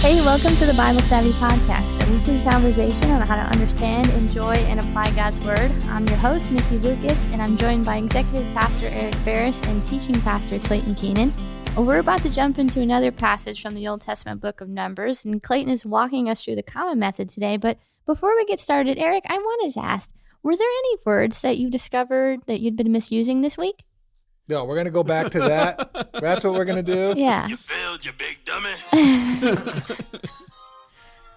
Hey, welcome to the Bible Savvy Podcast, a weekly conversation on how to understand, enjoy, and apply God's Word. I'm your host, Nikki Lucas, and I'm joined by Executive Pastor Eric Ferris and Teaching Pastor Clayton Keenan. We're about to jump into another passage from the Old Testament book of Numbers, and Clayton is walking us through the comma method today. But before we get started, Eric, I wanted to ask were there any words that you discovered that you'd been misusing this week? No, we're gonna go back to that. That's what we're gonna do. Yeah. You failed, you big dummy.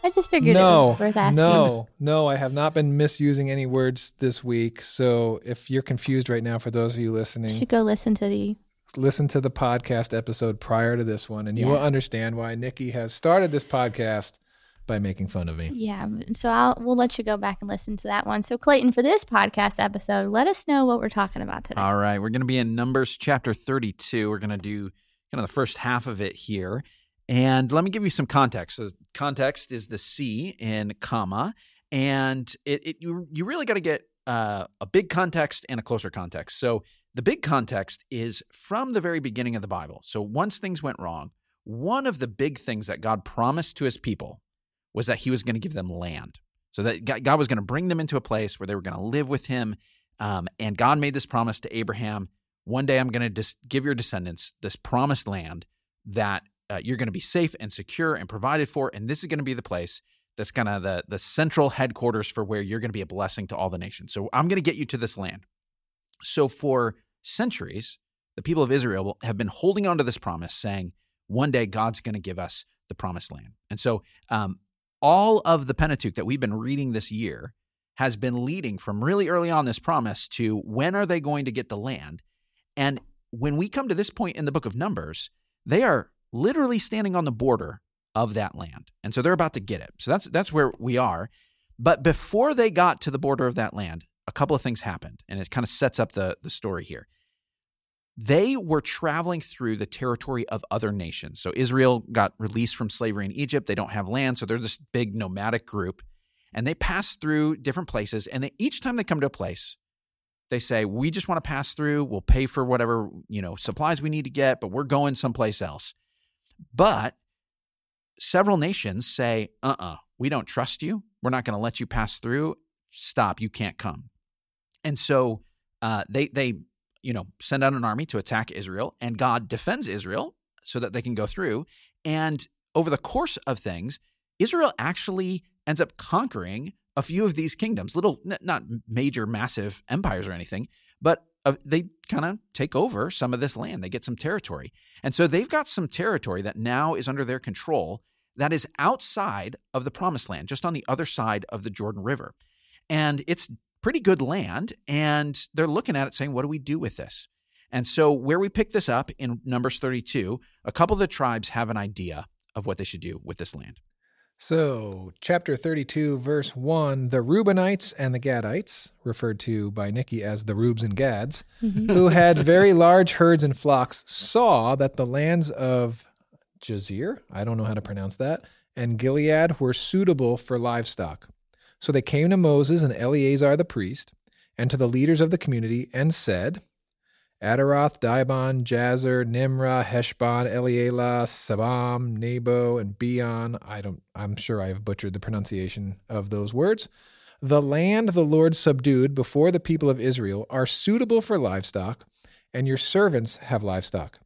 I just figured it No, was worth asking. no, no. I have not been misusing any words this week. So if you're confused right now, for those of you listening, You listening, should go listen to the. listen to the podcast episode prior to this one, and you Yeah. will understand why Nikki has started this podcast by making fun of me. Yeah, so I'll we'll let you go back and listen to that one. So Clayton, for this podcast episode, let us know what we're talking about today. All right, we're going to be in Numbers chapter 32. We're going to do kind of the first half of it here. And let me give you some context. So context is the C in comma, and it, it you you really got to get uh, a big context and a closer context. So the big context is from the very beginning of the Bible. So once things went wrong, one of the big things that God promised to His people was that He was going to give them land. So that God was going to bring them into a place where they were going to live with Him. Um, and God made this promise to Abraham one day I'm going to dis- give your descendants this promised land that uh, you're going to be safe and secure and provided for. And this is going to be the place that's kind of the, the central headquarters for where you're going to be a blessing to all the nations. So I'm going to get you to this land. So for centuries, the people of Israel have been holding on to this promise, saying, one day God's going to give us the promised land. And so um, all of the Pentateuch that we've been reading this year has been leading from really early on this promise to when are they going to get the land? And when we come to this point in the book of Numbers, they are literally standing on the border of that land. And so they're about to get it. So that's that's where we are. But before they got to the border of that land, a couple of things happened, and it kind of sets up the, the story here. They were traveling through the territory of other nations. So Israel got released from slavery in Egypt. They don't have land, so they're this big nomadic group. And they pass through different places. And they, each time they come to a place, they say, We just want to pass through. We'll pay for whatever, you know, supplies we need to get, but we're going someplace else. But several nations say, uh uh we don't trust you. We're not going to let you pass through. Stop. You can't come. And so uh, they, they, you know, send out an army to attack Israel, and God defends Israel so that they can go through. And over the course of things, Israel actually ends up conquering a few of these kingdoms, little, not major, massive empires or anything, but uh, they kind of take over some of this land. They get some territory. And so they've got some territory that now is under their control that is outside of the promised land, just on the other side of the Jordan River. And it's pretty good land. And they're looking at it saying, what do we do with this? And so, where we pick this up in Numbers 32, a couple of the tribes have an idea of what they should do with this land. So, chapter 32, verse 1 the Reubenites and the Gadites, referred to by Nikki as the Rubes and Gads, mm-hmm. who had very large herds and flocks, saw that the lands of Jazer, I don't know how to pronounce that, and Gilead were suitable for livestock. So they came to Moses and Eleazar the priest, and to the leaders of the community, and said, Ataroth, Dibon, Jazer, Nimrah, Heshbon, Elealeh, Sabam, Nebo, and Beon. I don't I'm sure I have butchered the pronunciation of those words. The land the Lord subdued before the people of Israel are suitable for livestock, and your servants have livestock.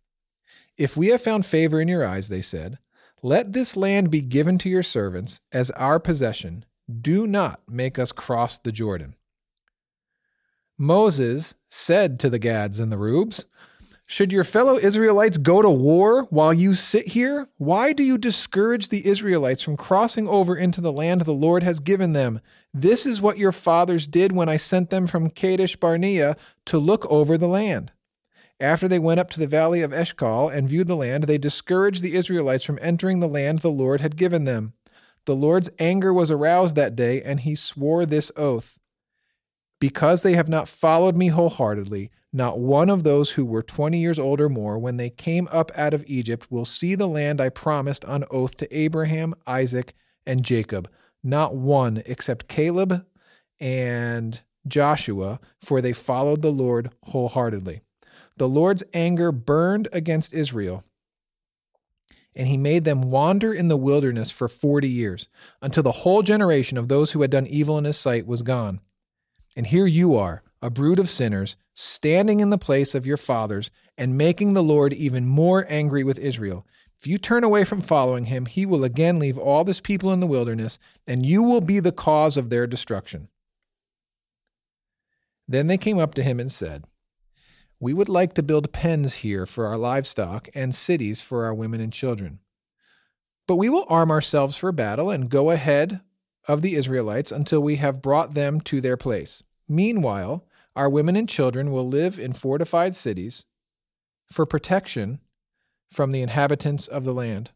If we have found favor in your eyes, they said, let this land be given to your servants as our possession. Do not make us cross the Jordan. Moses said to the Gads and the Rubes, Should your fellow Israelites go to war while you sit here? Why do you discourage the Israelites from crossing over into the land the Lord has given them? This is what your fathers did when I sent them from Kadesh Barnea to look over the land. After they went up to the valley of Eshcol and viewed the land, they discouraged the Israelites from entering the land the Lord had given them. The Lord's anger was aroused that day, and he swore this oath Because they have not followed me wholeheartedly, not one of those who were twenty years old or more when they came up out of Egypt will see the land I promised on oath to Abraham, Isaac, and Jacob. Not one except Caleb and Joshua, for they followed the Lord wholeheartedly. The Lord's anger burned against Israel, And he made them wander in the wilderness for forty years, until the whole generation of those who had done evil in his sight was gone. And here you are, a brood of sinners, standing in the place of your fathers, and making the Lord even more angry with Israel. If you turn away from following him, he will again leave all this people in the wilderness, and you will be the cause of their destruction. Then they came up to him and said, We would like to build pens here for our livestock and cities for our women and children. But we will arm ourselves for battle and go ahead of the Israelites until we have brought them to their place. Meanwhile, our women and children will live in fortified cities for protection from the inhabitants of the land.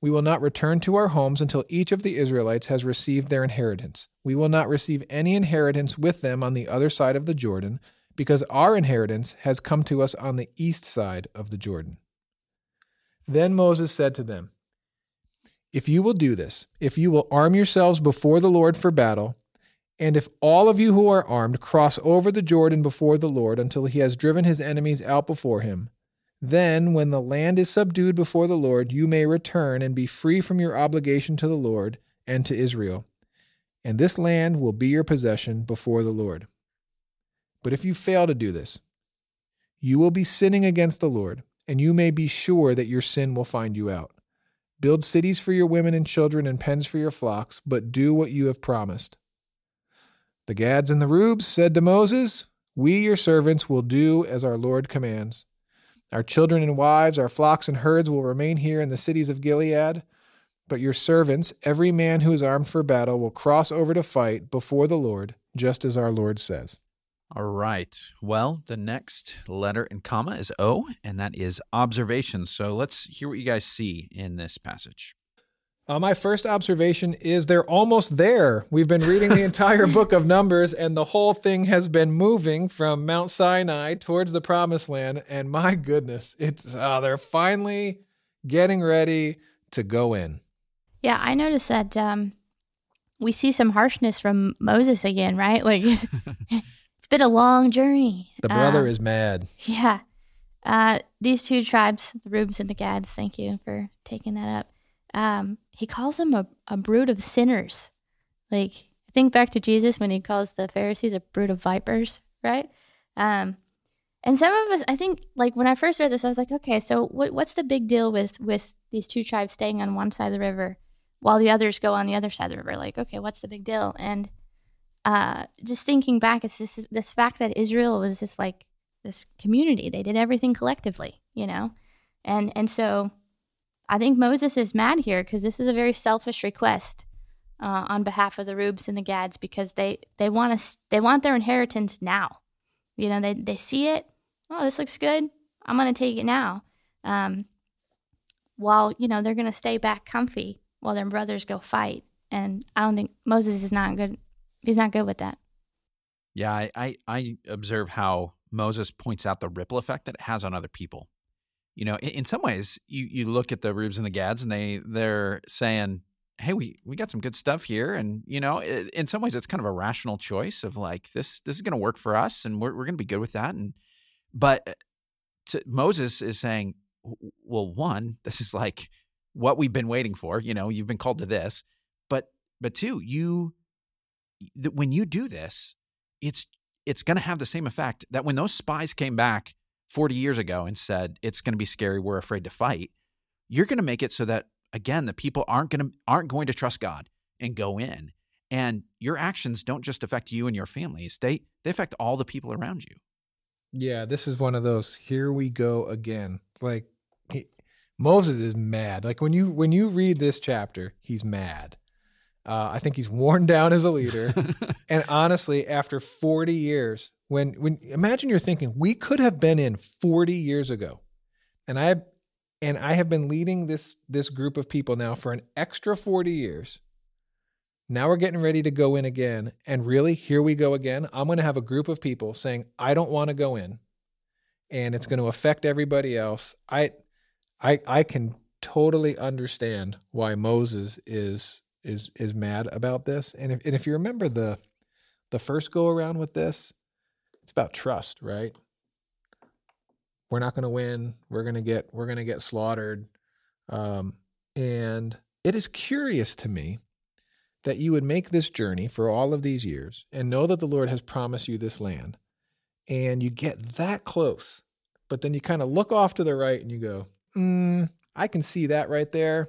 We will not return to our homes until each of the Israelites has received their inheritance. We will not receive any inheritance with them on the other side of the Jordan, because our inheritance has come to us on the east side of the Jordan. Then Moses said to them, If you will do this, if you will arm yourselves before the Lord for battle, and if all of you who are armed cross over the Jordan before the Lord until he has driven his enemies out before him, then, when the land is subdued before the Lord, you may return and be free from your obligation to the Lord and to Israel. And this land will be your possession before the Lord. But if you fail to do this, you will be sinning against the Lord, and you may be sure that your sin will find you out. Build cities for your women and children and pens for your flocks, but do what you have promised. The Gads and the Rubes said to Moses, We, your servants, will do as our Lord commands. Our children and wives, our flocks and herds will remain here in the cities of Gilead. But your servants, every man who is armed for battle, will cross over to fight before the Lord, just as our Lord says. All right. Well, the next letter in comma is O, and that is observation. So let's hear what you guys see in this passage. Uh, my first observation is they're almost there. We've been reading the entire book of Numbers, and the whole thing has been moving from Mount Sinai towards the Promised Land. And my goodness, it's uh, they're finally getting ready to go in. Yeah, I noticed that um, we see some harshness from Moses again, right? Like it's, it's been a long journey. The brother Uh, is mad. Yeah. Uh, these two tribes, the Rubes and the Gads, thank you for taking that up. Um, he calls them a, a brood of sinners. Like, think back to Jesus when he calls the Pharisees a brood of vipers, right? Um, and some of us, I think, like when I first read this, I was like, okay, so what, what's the big deal with with these two tribes staying on one side of the river while the others go on the other side of the river? Like, okay, what's the big deal? And uh, just thinking back, it's this this fact that Israel was just like this community. They did everything collectively, you know, and and so I think Moses is mad here because this is a very selfish request uh, on behalf of the Rubes and the Gads because they they want to they want their inheritance now. You know, they they see it. Oh, this looks good. I'm going to take it now. Um, while you know they're going to stay back comfy while their brothers go fight, and I don't think Moses is not good. He's not good with that. Yeah, I, I, I observe how Moses points out the ripple effect that it has on other people. You know, in, in some ways, you, you look at the Rubes and the Gads, and they they're saying, "Hey, we we got some good stuff here," and you know, in some ways, it's kind of a rational choice of like this this is going to work for us, and we're we're going to be good with that. And but uh, to, Moses is saying, well, one, this is like what we've been waiting for. You know, you've been called to this, but but two, you that when you do this, it's it's going to have the same effect that when those spies came back 40 years ago and said it's going to be scary, we're afraid to fight, you're going to make it so that again the people aren't going to aren't going to trust God and go in. And your actions don't just affect you and your families; they they affect all the people around you. Yeah, this is one of those. Here we go again. Like he, Moses is mad. Like when you when you read this chapter, he's mad. Uh, I think he's worn down as a leader. and honestly, after 40 years, when when imagine you're thinking we could have been in 40 years ago, and I and I have been leading this this group of people now for an extra 40 years. Now we're getting ready to go in again, and really, here we go again. I'm going to have a group of people saying I don't want to go in, and it's going to affect everybody else. I I I can totally understand why Moses is is is mad about this. And if and if you remember the the first go around with this, it's about trust, right? We're not going to win. We're going to get we're going to get slaughtered. Um, and it is curious to me that you would make this journey for all of these years and know that the Lord has promised you this land, and you get that close, but then you kind of look off to the right and you go, mm, I can see that right there.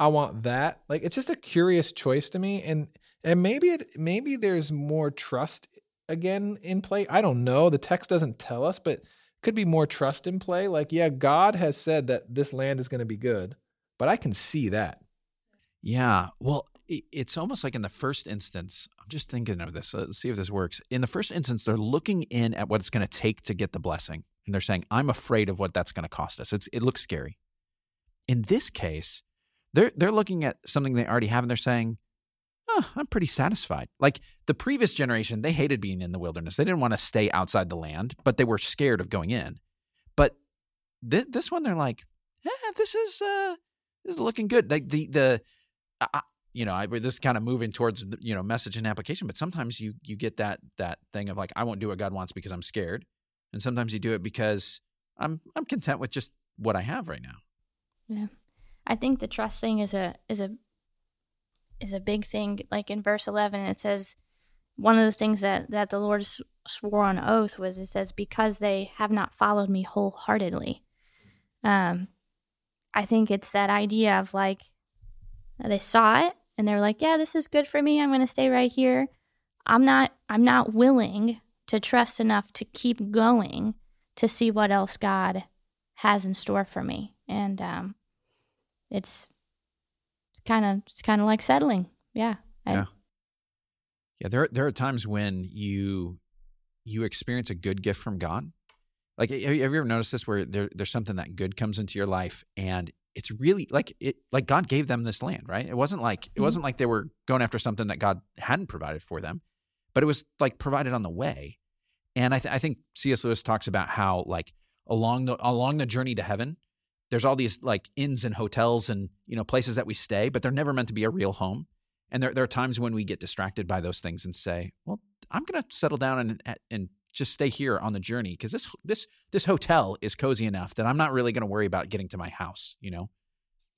I want that. Like it's just a curious choice to me, and and maybe it maybe there's more trust again in play. I don't know. The text doesn't tell us, but could be more trust in play. Like, yeah, God has said that this land is going to be good, but I can see that. Yeah. Well, it's almost like in the first instance, I'm just thinking of this. Uh, let's see if this works. In the first instance, they're looking in at what it's going to take to get the blessing. And they're saying, I'm afraid of what that's going to cost us. It's, it looks scary. In this case, they're, they're looking at something they already have and they're saying, oh, I'm pretty satisfied. Like the previous generation, they hated being in the wilderness. They didn't want to stay outside the land, but they were scared of going in. But this, this one, they're like, eh, this is, uh, this is looking good. Like the, the, you know, I, this kind of moving towards you know message and application, but sometimes you you get that that thing of like I won't do what God wants because I'm scared, and sometimes you do it because I'm I'm content with just what I have right now. Yeah, I think the trust thing is a is a is a big thing. Like in verse eleven, it says one of the things that that the Lord swore on oath was it says because they have not followed me wholeheartedly. Um, I think it's that idea of like they saw it and they're like, "Yeah, this is good for me. I'm going to stay right here." I'm not I'm not willing to trust enough to keep going to see what else God has in store for me. And um, it's kind of it's kind of like settling. Yeah. I, yeah. Yeah, there there are times when you you experience a good gift from God. Like have you ever noticed this where there, there's something that good comes into your life and it's really like it like God gave them this land, right? It wasn't like it mm-hmm. wasn't like they were going after something that God hadn't provided for them, but it was like provided on the way. And I, th- I think C.S. Lewis talks about how like along the along the journey to heaven, there's all these like inns and hotels and you know places that we stay, but they're never meant to be a real home. And there there are times when we get distracted by those things and say, well, I'm going to settle down and and just stay here on the journey because this this this hotel is cozy enough that I'm not really going to worry about getting to my house. You know,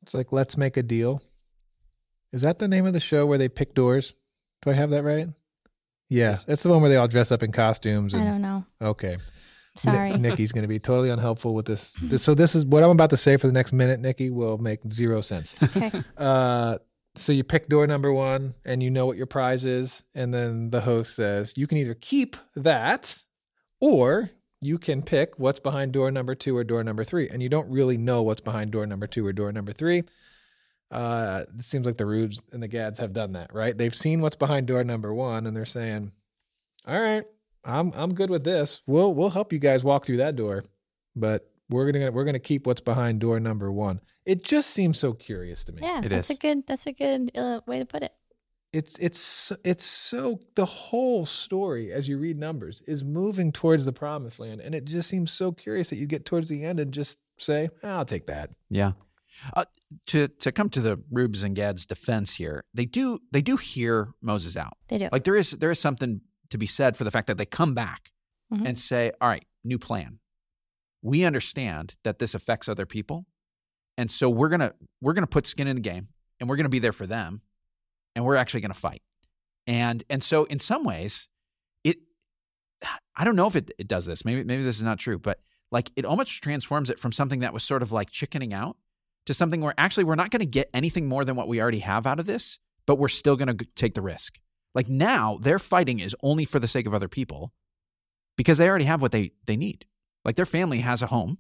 it's like let's make a deal. Is that the name of the show where they pick doors? Do I have that right? Yeah, yes. that's the one where they all dress up in costumes. And, I don't know. Okay. Sorry. Nikki's going to be totally unhelpful with this. this. So this is what I'm about to say for the next minute. Nikki will make zero sense. Okay. Uh, so you pick door number one and you know what your prize is. And then the host says, you can either keep that or you can pick what's behind door number two or door number three. And you don't really know what's behind door number two or door number three. Uh, it seems like the Rubes and the Gads have done that, right? They've seen what's behind door number one and they're saying, all right, I'm, I'm good with this. We'll, we'll help you guys walk through that door, but we're going to, we're going to keep what's behind door number one. It just seems so curious to me. Yeah, it that's is. a good that's a good uh, way to put it. It's it's it's so the whole story as you read numbers is moving towards the promised land, and it just seems so curious that you get towards the end and just say, "I'll take that." Yeah. Uh, to to come to the Rubes and Gad's defense here, they do they do hear Moses out. They do. Like there is there is something to be said for the fact that they come back mm-hmm. and say, "All right, new plan. We understand that this affects other people, and so we're gonna we're gonna put skin in the game, and we're gonna be there for them, and we're actually gonna fight. And and so in some ways, it I don't know if it, it does this. Maybe maybe this is not true, but like it almost transforms it from something that was sort of like chickening out to something where actually we're not going to get anything more than what we already have out of this, but we're still going to take the risk. Like now, their fighting is only for the sake of other people because they already have what they they need. Like their family has a home,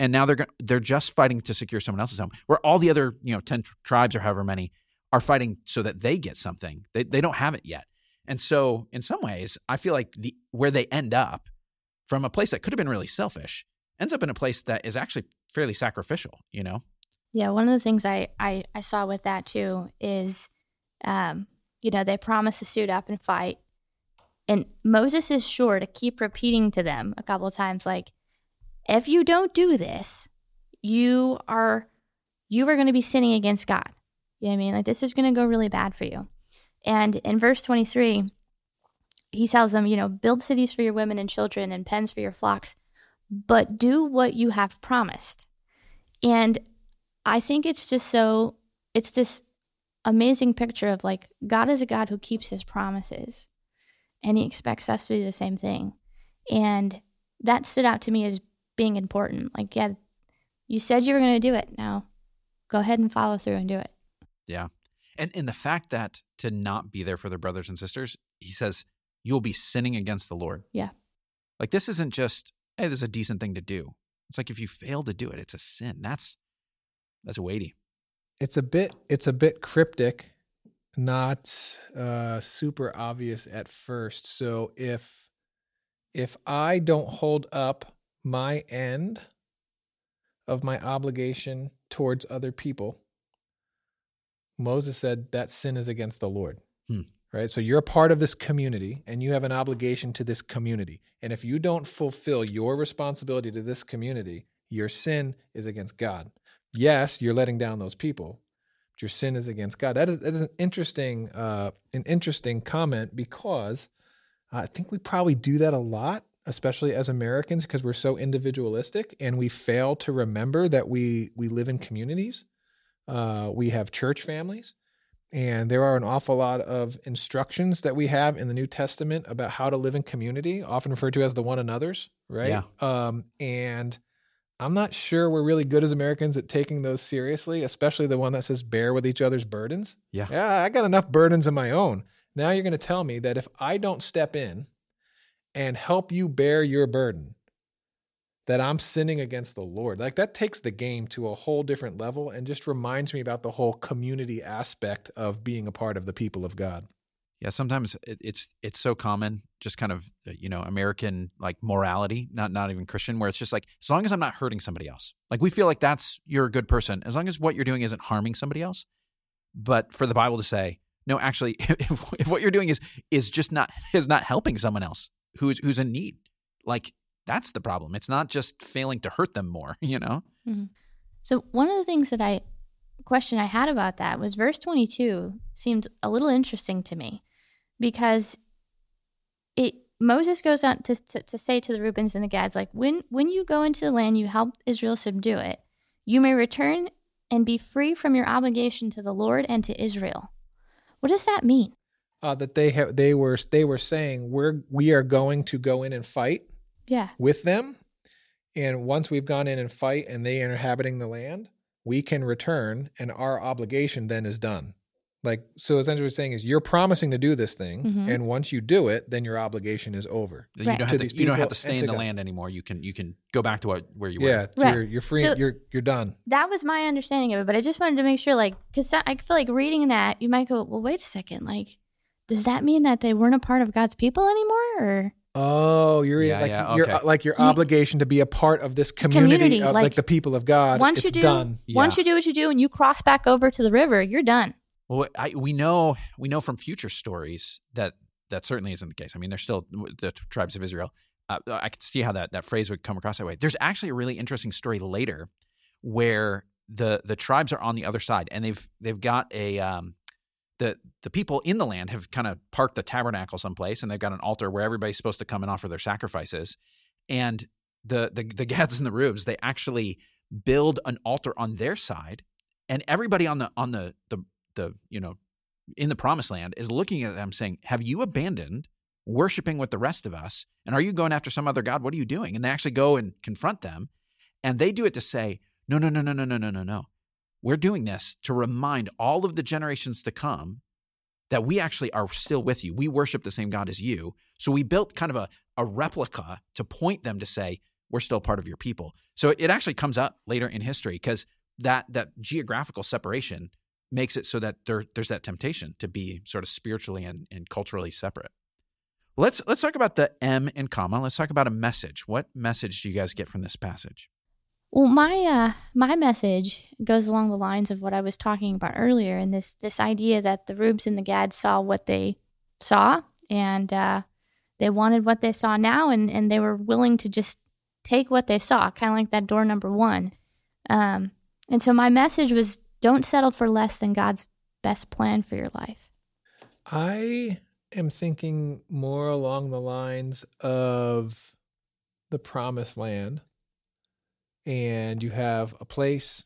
and now they're they're just fighting to secure someone else's home. Where all the other you know ten tribes or however many are fighting so that they get something. They they don't have it yet, and so in some ways, I feel like the where they end up from a place that could have been really selfish ends up in a place that is actually fairly sacrificial. You know. Yeah, one of the things I I, I saw with that too is, um, you know, they promise to suit up and fight, and Moses is sure to keep repeating to them a couple times, like, if you don't do this, you are you are going to be sinning against God. You know what I mean? Like this is going to go really bad for you. And in verse 23, he tells them, you know, build cities for your women and children and pens for your flocks, but do what you have promised. And I think it's just so, it's this amazing picture of like God is a God who keeps his promises and he expects us to do the same thing. And that stood out to me as being important. Like, yeah, you said you were going to do it. Now go ahead and follow through and do it. Yeah. And and the fact that to not be there for their brothers and sisters, he says, you'll be sinning against the Lord. Yeah. Like this isn't just, hey, this is a decent thing to do. It's like if you fail to do it, it's a sin. That's that's weighty. It's a bit it's a bit cryptic, not uh, super obvious at first. So if if I don't hold up my end of my obligation towards other people, Moses said that sin is against the Lord. Hmm. Right? So you're a part of this community and you have an obligation to this community. And if you don't fulfill your responsibility to this community, your sin is against God. Yes, you're letting down those people, but your sin is against God. That is, that is an interesting uh, an interesting comment because I think we probably do that a lot, especially as Americans, because we're so individualistic and we fail to remember that we we live in communities. Uh, we have church families, and there are an awful lot of instructions that we have in the New Testament about how to live in community, often referred to as the one another's, right? Yeah. Um, and I'm not sure we're really good as Americans at taking those seriously, especially the one that says bear with each other's burdens. Yeah. Yeah, I got enough burdens of my own. Now you're going to tell me that if I don't step in and help you bear your burden, that I'm sinning against the Lord. Like that takes the game to a whole different level and just reminds me about the whole community aspect of being a part of the people of God. Yeah, sometimes it, it's it's so common, just kind of uh, you know American like morality, not not even Christian, where it's just like as long as I'm not hurting somebody else, like we feel like that's you're a good person as long as what you're doing isn't harming somebody else. But for the Bible to say no, actually, if, if what you're doing is is just not is not helping someone else who's who's in need, like that's the problem. It's not just failing to hurt them more, you know. Mm-hmm. So one of the things that I question I had about that was verse 22 seemed a little interesting to me because it Moses goes on to, to, to say to the Reubens and the Gads, like, when, when you go into the land, you help Israel subdue it, you may return and be free from your obligation to the Lord and to Israel. What does that mean? Uh, that they have they were they were saying we're we are going to go in and fight Yeah. with them, and once we've gone in and fight and they are inhabiting the land, we can return, and our obligation then is done. Like so, essentially, what it's saying is you're promising to do this thing, Mhm. and once you do it, then your obligation is over. You don't have to, these you don't have to stay and in the God. land anymore. You can you can go back to what where you were. Yeah, Right. you're you're free. So- you're you're done. That was my understanding of it, but I just wanted to make sure, like, because I feel like reading that, you might go, well, wait a second. Like, does that mean that they weren't a part of God's people anymore? Or Oh, you're Yeah, like yeah, your okay. like your obligation to be a part of this community, community, of like, like, the people of God. once it's you do, done. once Yeah. you do what you do and you cross back over to the river, you're done. Well, I, we know we know from future stories that that certainly isn't the case. I mean, there's still the tribes of Israel. Uh, I could see how that that phrase would come across that way. There's actually a really interesting story later where the the tribes are on the other side and they've they've got a um, the the people in the land have kind of parked the tabernacle someplace and they've got an altar where everybody's supposed to come and offer their sacrifices. And the the the Gads and the Rubes they actually build an altar on their side, and everybody on the on the the the you know in the promised land is looking at them saying, "Have you abandoned worshiping with the rest of us? And are you going after some other god? What are you doing?" And they actually go and confront them, and they do it to say, "No, no, no, no, no, no, no, no, no. We're doing this to remind all of the generations to come that we actually are still with you. We worship the same God as you. So we built kind of a, a replica to point them to say, we're still part of your people. So it actually comes up later in history because that that geographical separation makes it so that there, there's that temptation to be sort of spiritually and, and culturally separate. Let's let's talk about the M in comma. Let's talk about a message. What message do you guys get from this passage? Well, my uh, my message goes along the lines of what I was talking about earlier, and this this idea that the Rubes and the Gads saw what they saw, and uh, they wanted what they saw now, and and they were willing to just take what they saw, kind of like that door number one. Um, and so my message was: don't settle for less than God's best plan for your life. I am thinking more along the lines of the promised land. And you have a place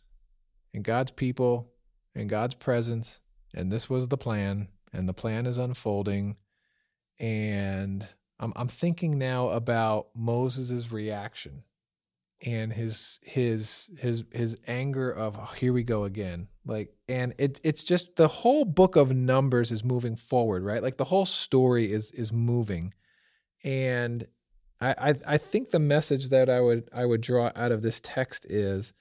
and God's people and God's presence. And this was the plan, and the plan is unfolding. And I'm, I'm thinking now about Moses' reaction and his his his his anger of oh, here we go again like and it it's just the whole book of numbers is moving forward right? Like the whole story is is moving. And I, I i think the message that i would i would draw out of this text is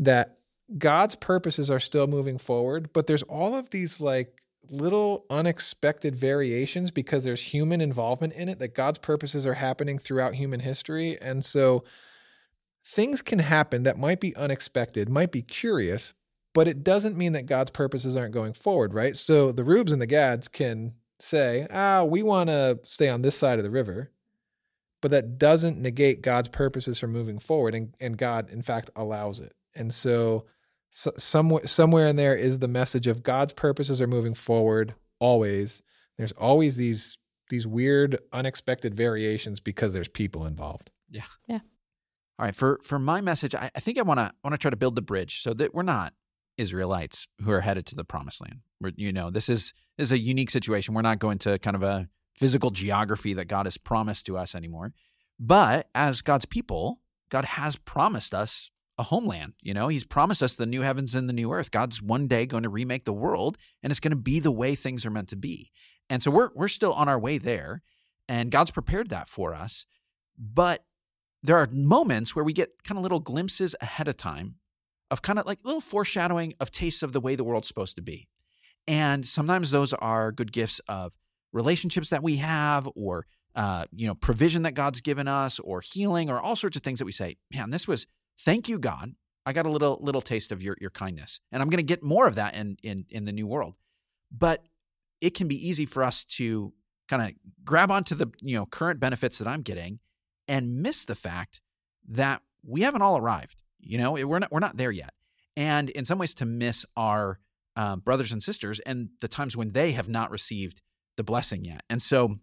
that god's purposes are still moving forward but there's all of these like little unexpected variations because there's human involvement in it that god's purposes are happening throughout human history. And so things can happen that might be unexpected, might be curious, but it doesn't mean that God's purposes aren't going forward, right? So the Rubes and the Gads can say, ah, we want to stay on this side of the river, but that doesn't negate God's purposes from moving forward. And, and God, in fact, allows it. And so, so somewhere, somewhere in there is the message of God's purposes are moving forward always. There's always these these weird, unexpected variations because there's people involved. Yeah. Yeah. All right, for for my message, I, I think I want to want to try to build the bridge so that we're not Israelites who are headed to the promised land. We're, you know, this is this is a unique situation. We're not going to kind of a physical geography that God has promised to us anymore. But as God's people, God has promised us a homeland. You know, He's promised us the new heavens and the new earth. God's one day going to remake the world, and it's going to be the way things are meant to be. And so we're we're still on our way there, and God's prepared that for us. But there are moments where we get kind of little glimpses ahead of time of kind of like little foreshadowing of tastes of the way the world's supposed to be. And sometimes those are good gifts of relationships that we have or uh, you know provision that God's given us or healing or all sorts of things that we say, man, this was thank you God. I got a little little taste of your your kindness. And I'm going to get more of that in in in the new world. But it can be easy for us to kind of grab onto the you know current benefits that I'm getting and miss the fact that we haven't all arrived. You know, we're not we're not there yet, and in some ways, to miss our uh, brothers and sisters and the times when they have not received the blessing yet. And so,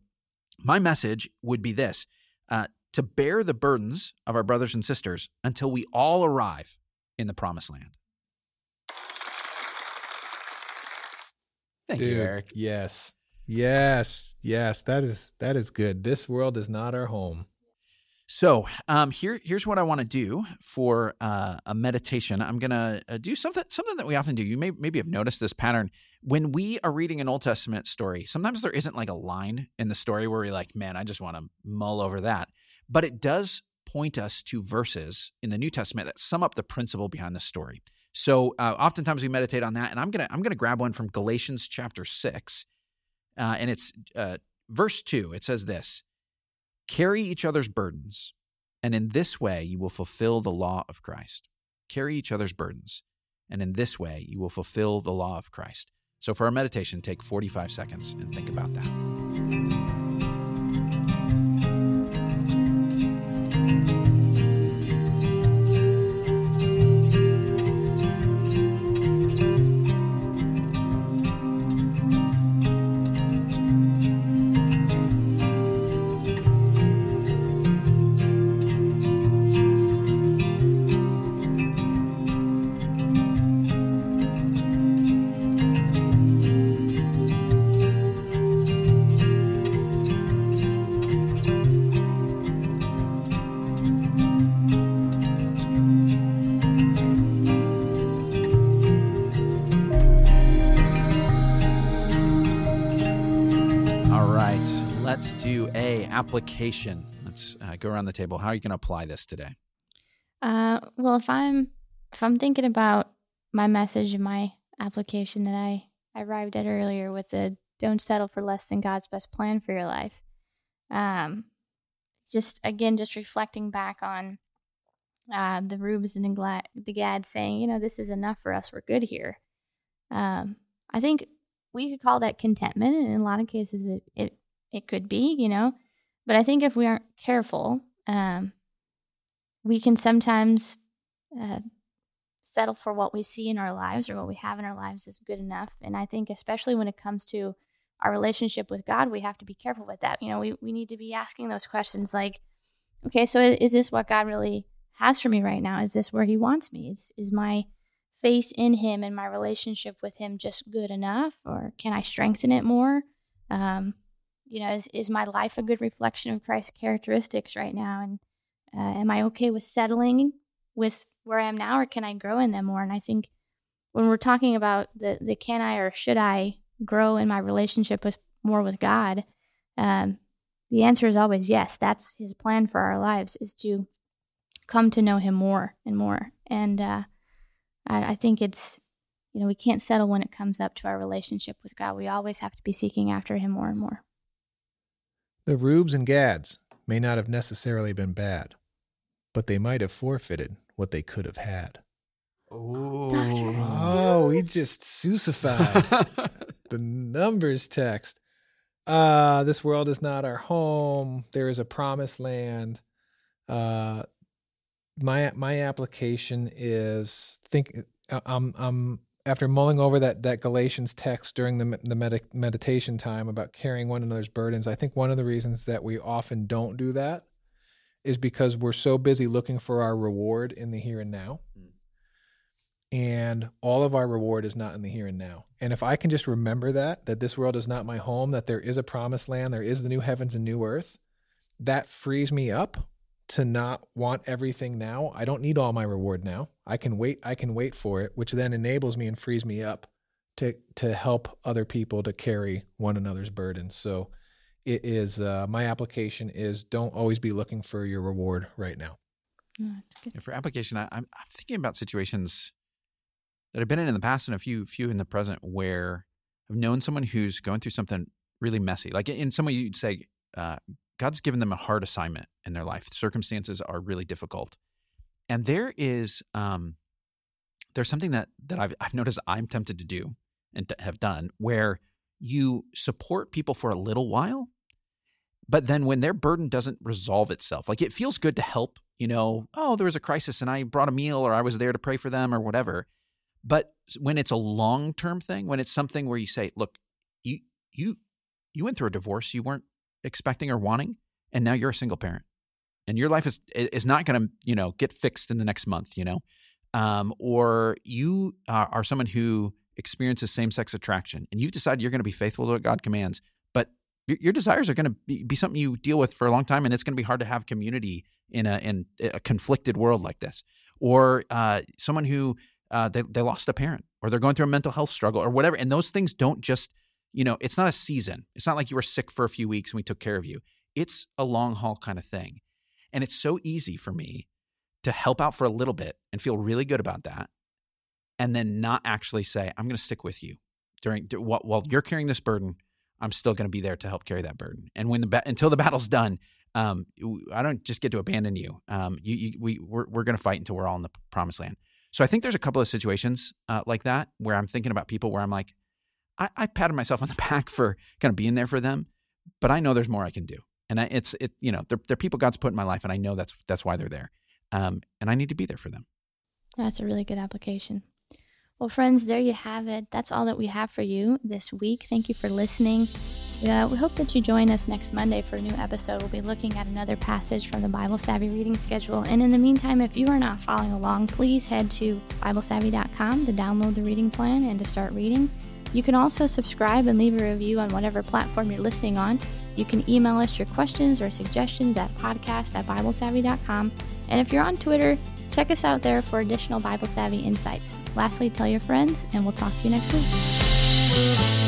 my message would be this: uh, to bear the burdens of our brothers and sisters until we all arrive in the promised land. Thank Dude, you, Eric. Yes. Yes. Yes. That is that is good. This world is not our home. So um, here, here's what I want to do for uh, a meditation. I'm to uh, do something something that we often do. You may maybe have noticed this pattern when we are reading an Old Testament story. Sometimes there isn't like a line in the story where we're like, "Man, I just want to mull over that," but it does point us to verses in the New Testament that sum up the principle behind the story. So uh, oftentimes we meditate on that, and I'm gonna I'm gonna grab one from Galatians chapter six, uh, and it's uh, verse two. It says this. Carry each other's burdens, and in this way you will fulfill the law of Christ. Carry each other's burdens, and in this way you will fulfill the law of Christ. So, for our meditation, take 45 seconds and think about that. Application. Let's uh, go around the table. How are you going to apply this today? Uh, well, if I'm if I'm thinking about my message and my application that I, I arrived at earlier with the don't settle for less than God's best plan for your life. Um, just again, just reflecting back on uh, the Rubes and the, Gla- the Gad saying, you know, this is enough for us. We're good here. Um, I think we could call that contentment, and in a lot of cases, it it, it could be, you know. But I think if we aren't careful, um, we can sometimes uh, settle for what we see in our lives or what we have in our lives is good enough. And I think, especially when it comes to our relationship with God, we have to be careful with that. You know, we, we need to be asking those questions like, okay, so is this what God really has for me right now? Is this where He wants me? Is, is my faith in Him and my relationship with Him just good enough, or can I strengthen it more? Um, you know, is is my life a good reflection of Christ's characteristics right now? And uh, am I okay with settling with where I am now, or can I grow in them more? And I think when we're talking about the the can I or should I grow in my relationship with more with God, um, the answer is always yes. That's His plan for our lives is to come to know Him more and more. And uh, I, I think it's you know we can't settle when it comes up to our relationship with God. We always have to be seeking after Him more and more. The Rubes and Gads may not have necessarily been bad, but they might have forfeited what they could have had. Ooh. Oh, we just Seussified the numbers text. Uh, this world is not our home. There is a promised land. Uh, my my application is think. uh, I'm I'm after mulling over that that Galatians text during the the med- meditation time about carrying one another's burdens. I think one of the reasons that we often don't do that is because we're so busy looking for our reward in the here and now hmm. and all of our reward is not in the here and now. And if I can just remember that, that this world is not my home, that there is a promised land, there is the new heavens and new earth, that frees me up to not want everything now. I don't need all my reward now. I can wait, I can wait for it, which then enables me and frees me up to to help other people to carry one another's burdens. So it is uh, my application is don't always be looking for your reward right now. Yeah, for application, I, I'm, I'm thinking about situations that I've been in in the past and a few few in the present where I've known someone who's going through something really messy. Like in some way, you'd say uh, God's given them a hard assignment in their life. Circumstances are really difficult, and there is um, there's something that that I've I've noticed I'm tempted to do and have done where you support people for a little while, but then when their burden doesn't resolve itself, like it feels good to help. You know, oh, there was a crisis and I brought a meal or I was there to pray for them or whatever. But when it's a long term thing, when it's something where you say, look, you you you went through a divorce you weren't expecting or wanting, and now you're a single parent, and your life is is not going to you know get fixed in the next month, you know, um, or you are, are someone who experiences same sex attraction, and you've decided you're going to be faithful to what God commands, but your, your desires are going to be, be something you deal with for a long time, and it's going to be hard to have community in a in a conflicted world like this, or uh, someone who uh, they, they lost a parent or they're going through a mental health struggle or whatever. And those things don't just, you know, it's not a season. It's not like you were sick for a few weeks and we took care of you. It's a long haul kind of thing. And it's so easy for me to help out for a little bit and feel really good about that. And then not actually say, I'm going to stick with you during while you're carrying this burden. I'm still going to be there to help carry that burden. And when the until the battle's done, um, I don't just get to abandon you. Um, you, you we we're, we're going to fight until we're all in the promised land. So I think there's a couple of situations uh, like that where I'm thinking about people where I'm like, I, I patted myself on the back for kind of being there for them, but I know there's more I can do. And I, it's it you know they're, they're people God's put in my life, and I know that's that's why they're there, um, and I need to be there for them. That's a really good application. Well, friends, there you have it. That's all that we have for you this week. Thank you for listening. Uh, we hope that you join us next Monday for a new episode. We'll be looking at another passage from the Bible Savvy reading schedule. And in the meantime, if you are not following along, please head to BibleSavvy.com to download the reading plan and to start reading. You can also subscribe and leave a review on whatever platform you're listening on. You can email us your questions or suggestions at podcast at BibleSavvy.com. And if you're on Twitter, check us out there for additional Bible Savvy insights. Lastly, tell your friends, and we'll talk to you next week.